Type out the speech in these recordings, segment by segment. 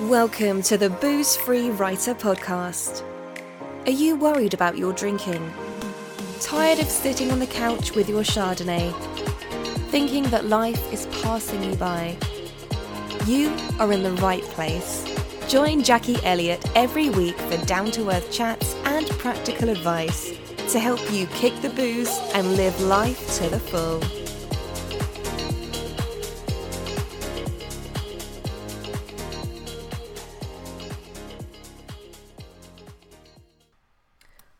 Welcome to the Booze Free Writer Podcast. Are you worried about your drinking? Tired of sitting on the couch with your Chardonnay? Thinking that life is passing you by? You are in the right place. Join Jackie Elliott every week for down to earth chats and practical advice to help you kick the booze and live life to the full.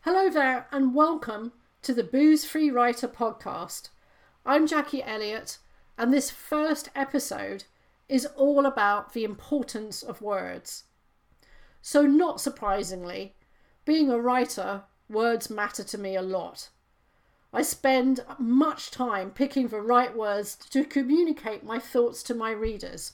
Hello there, and welcome to the Booze Free Writer podcast. I'm Jackie Elliott, and this first episode is all about the importance of words. So, not surprisingly, being a writer, words matter to me a lot. I spend much time picking the right words to communicate my thoughts to my readers.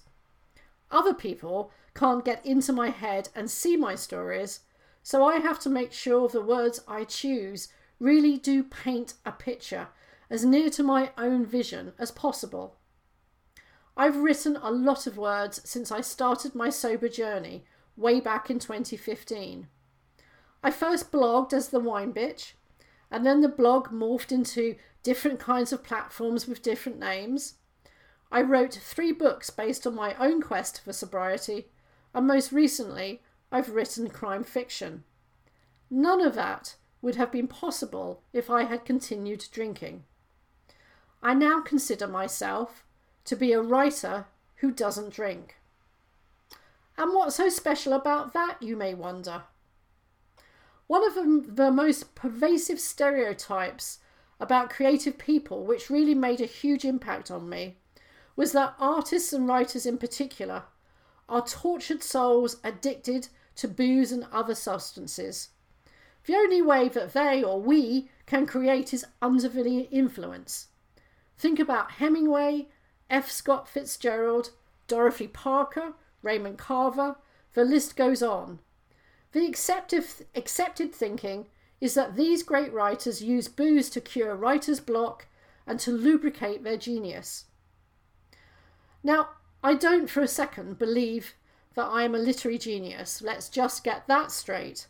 Other people can't get into my head and see my stories so I have to make sure the words I choose really do paint a picture as near to my own vision as possible. I've written a lot of words since I started my sober journey way back in 2015. I first blogged as the Wine Bitch, and then the blog morphed into different kinds of platforms with different names. I wrote three books based on my own quest for sobriety, and most recently, I've written crime fiction. None of that would have been possible if I had continued drinking. I now consider myself to be a writer who doesn't drink. And what's so special about that, you may wonder? One of the, most pervasive stereotypes about creative people, which really made a huge impact on me, was that artists and writers in particular are tortured souls addicted to booze and other substances. The only way that they or we can create is under the influence. Think about Hemingway, F. Scott Fitzgerald, Dorothy Parker, Raymond Carver, the list goes on. The accepted, accepted thinking is that these great writers use booze to cure writer's block and to lubricate their genius. Now, I don't for a second believe that I am a literary genius. Let's just get that straight.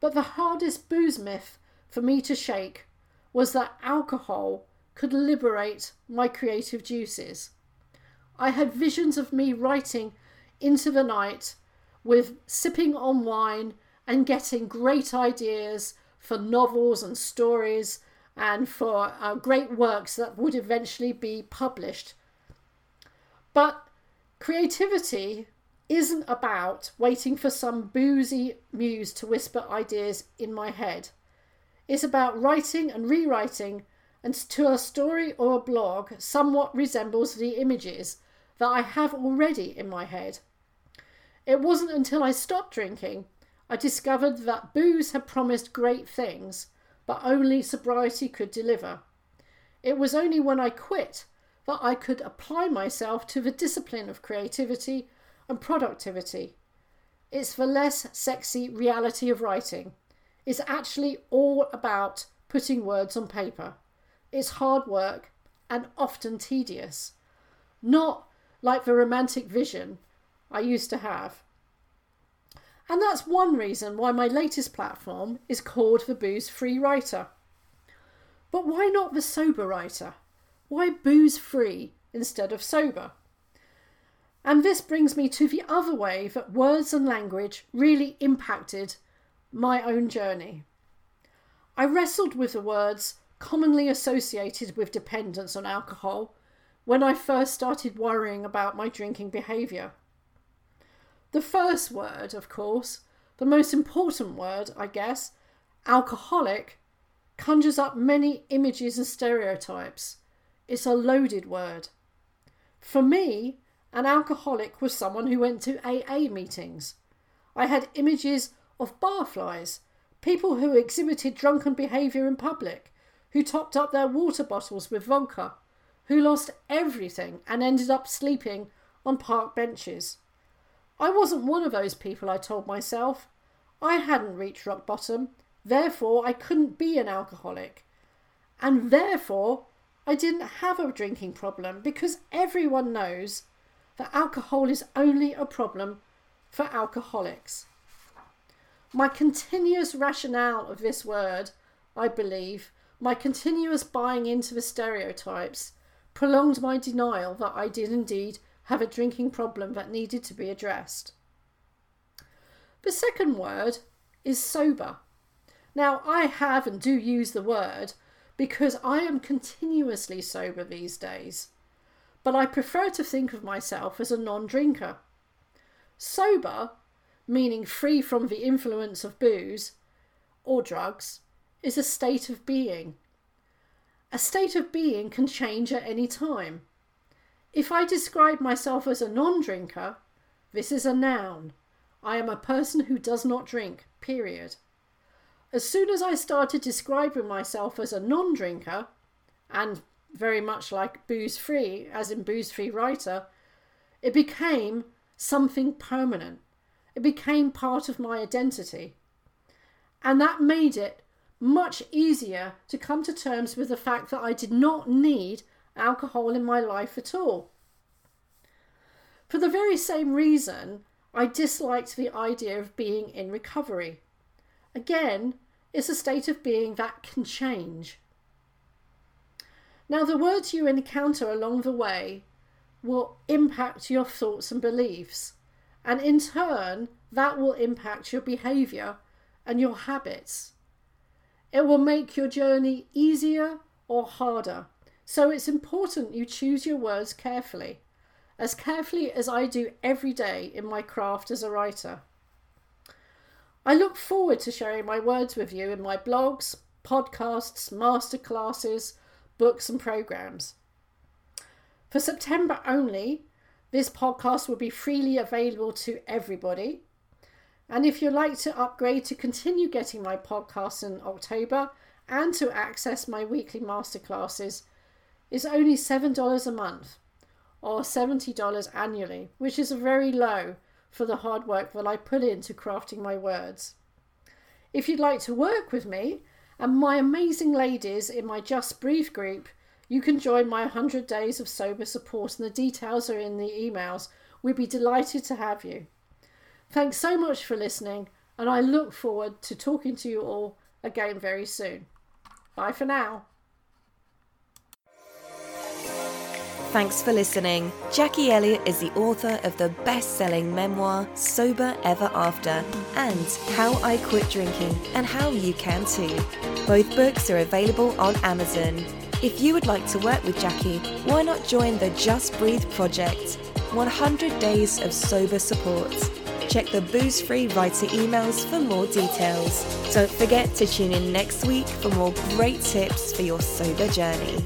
But the hardest booze myth for me to shake was that alcohol could liberate my creative juices. I had visions of me writing into the night with sipping on wine and getting great ideas for novels and stories and for uh, great works that would eventually be published. But creativity isn't about waiting for some boozy muse to whisper ideas in my head. It's about writing and rewriting until a story or a blog somewhat resembles the images that I have already in my head. It wasn't until I stopped drinking I discovered that booze had promised great things, but only sobriety could deliver. It was only when I quit that I could apply myself to the discipline of creativity and productivity. It's the less sexy reality of writing. It's actually all about putting words on paper. It's hard work and often tedious. Not like the romantic vision I used to have. And that's one reason why my latest platform is called the Booze Free Writer. But why not the Sober Writer? Why booze free instead of sober? And this brings me to the other way that words and language really impacted my own journey. I wrestled with the words commonly associated with dependence on alcohol when I first started worrying about my drinking behaviour. The first word, of course, the most important word, I guess, alcoholic, conjures up many images and stereotypes. It's a loaded word. For me, an alcoholic was someone who went to AA meetings. I had images of barflies, people who exhibited drunken behaviour in public, who topped up their water bottles with vodka, who lost everything and ended up sleeping on park benches. I wasn't one of those people, I told myself. I hadn't reached rock bottom, therefore I couldn't be an alcoholic. And therefore I didn't have a drinking problem because everyone knows that alcohol is only a problem for alcoholics. My continuous rationale of this word, I believe, my continuous buying into the stereotypes, prolonged my denial that I did indeed have a drinking problem that needed to be addressed. The second word is sober. Now, I have and do use the word because I am continuously sober these days, but I prefer to think of myself as a non drinker. Sober, meaning free from the influence of booze or drugs, is a state of being. A state of being can change at any time. If I describe myself as a non drinker, this is a noun. I am a person who does not drink, period. As soon as I started describing myself as a non drinker, and very much like booze free, as in booze free writer, it became something permanent. It became part of my identity. And that made it much easier to come to terms with the fact that I did not need alcohol in my life at all. For the very same reason, I disliked the idea of being in recovery. Again, it's a state of being that can change. Now, the words you encounter along the way will impact your thoughts and beliefs, and in turn, that will impact your behaviour and your habits. It will make your journey easier or harder, so it's important you choose your words carefully, as carefully as I do every day in my craft as a writer. I look forward to sharing my words with you in my blogs, podcasts, masterclasses, books, and programs. For September only, this podcast will be freely available to everybody. And if you'd like to upgrade to continue getting my podcasts in October and to access my weekly masterclasses, is only $7 a month or $70 annually, which is very low for the hard work that I put into crafting my words. If you'd like to work with me and my amazing ladies in my Just Breathe group, you can join my 100 days of sober support, and the details are in the emails. We'd be delighted to have you. Thanks so much for listening, and I look forward to talking to you all again very soon. Bye for now. Thanks for listening. Jackie Elliott is the author of the best selling memoir Sober Ever After and How I Quit Drinking and How You Can Too. Both books are available on Amazon. If you would like to work with Jackie, why not join the Just Breathe Project? 100 days of sober support. Check the Booze Free Writer emails for more details. Don't forget to tune in next week for more great tips for your sober journey.